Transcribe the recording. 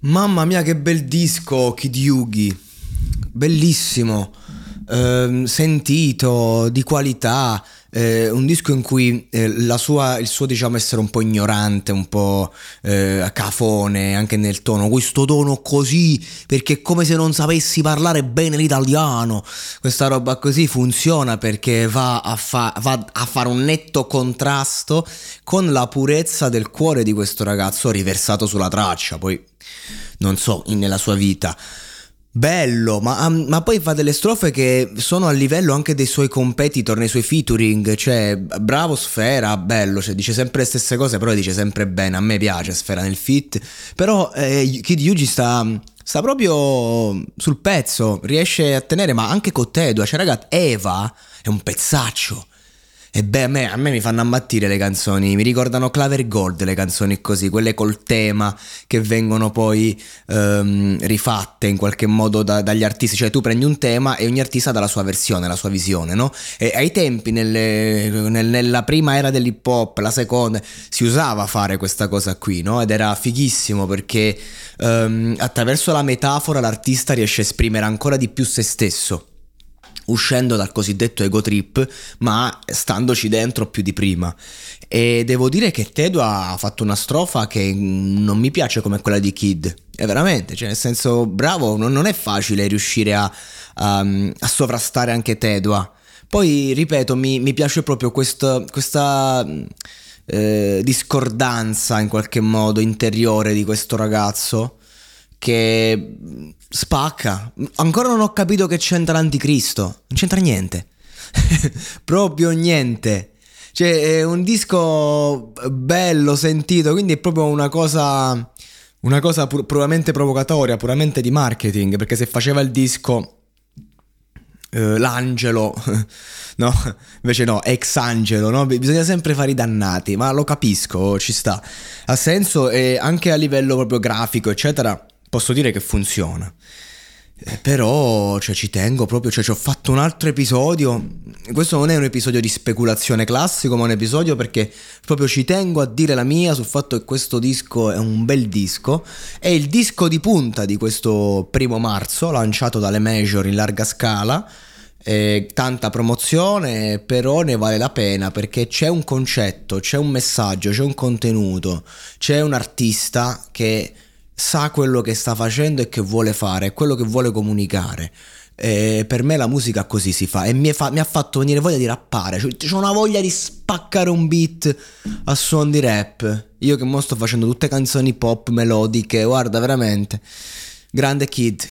Mamma mia che bel disco Kid Yugi. Bellissimo. Ehm, sentito, di qualità. Eh, un disco in cui eh, sua, il suo diciamo essere un po' ignorante, un po' eh, cafone anche nel tono, questo tono così perché è come se non sapessi parlare bene l'italiano, questa roba così funziona perché va a, fa- va a fare un netto contrasto con la purezza del cuore di questo ragazzo riversato sulla traccia, poi non so, nella sua vita. Bello, ma, ma, poi fa delle strofe che sono a livello anche dei suoi competitor nei suoi featuring, cioè bravo Sfera, bello, cioè, dice sempre le stesse cose, però dice sempre bene, a me piace Sfera nel fit, però eh, Kid Yugi sta, sta proprio sul pezzo, riesce a tenere, ma anche con Tedua, cioè ragazzi, Eva è un pezzaccio, e beh, a me, a me, mi fanno ammattire le canzoni, mi ricordano Claver Gold le canzoni così, quelle col tema che vengono poi um, rifatte in qualche modo da, dagli artisti, cioè tu prendi un tema e ogni artista dà la sua versione, la sua visione, no? E ai tempi, nelle, nel, nella prima era dell'hip hop, la seconda, si usava fare questa cosa qui, no? Ed era fighissimo perché um, attraverso la metafora l'artista riesce a esprimere ancora di più se stesso uscendo dal cosiddetto ego trip, ma standoci dentro più di prima. E devo dire che Tedo ha fatto una strofa che non mi piace come quella di Kid. È veramente, cioè nel senso, bravo, non, non è facile riuscire a, a, a sovrastare anche Tedua. Poi, ripeto, mi, mi piace proprio questa, questa eh, discordanza in qualche modo interiore di questo ragazzo che spacca. Ancora non ho capito che c'entra l'anticristo. Non c'entra niente. proprio niente. Cioè, è un disco bello, sentito, quindi è proprio una cosa. Una cosa pur- puramente provocatoria, puramente di marketing. Perché se faceva il disco. Uh, l'angelo, no? Invece no, ex angelo, no? Bisogna sempre fare i dannati, ma lo capisco, ci sta. Ha senso e anche a livello proprio grafico, eccetera posso dire che funziona. Eh, però cioè, ci tengo proprio, cioè ci ho fatto un altro episodio. Questo non è un episodio di speculazione classico, ma un episodio perché proprio ci tengo a dire la mia sul fatto che questo disco è un bel disco. È il disco di punta di questo primo marzo, lanciato dalle major in larga scala. Eh, tanta promozione, però ne vale la pena perché c'è un concetto, c'è un messaggio, c'è un contenuto, c'è un artista che sa quello che sta facendo e che vuole fare, quello che vuole comunicare. E per me la musica così si fa e mi, fa, mi ha fatto venire voglia di rappare, cioè, c'ho una voglia di spaccare un beat a suon di rap. Io che mo sto facendo tutte canzoni pop melodiche, guarda veramente. Grande Kid,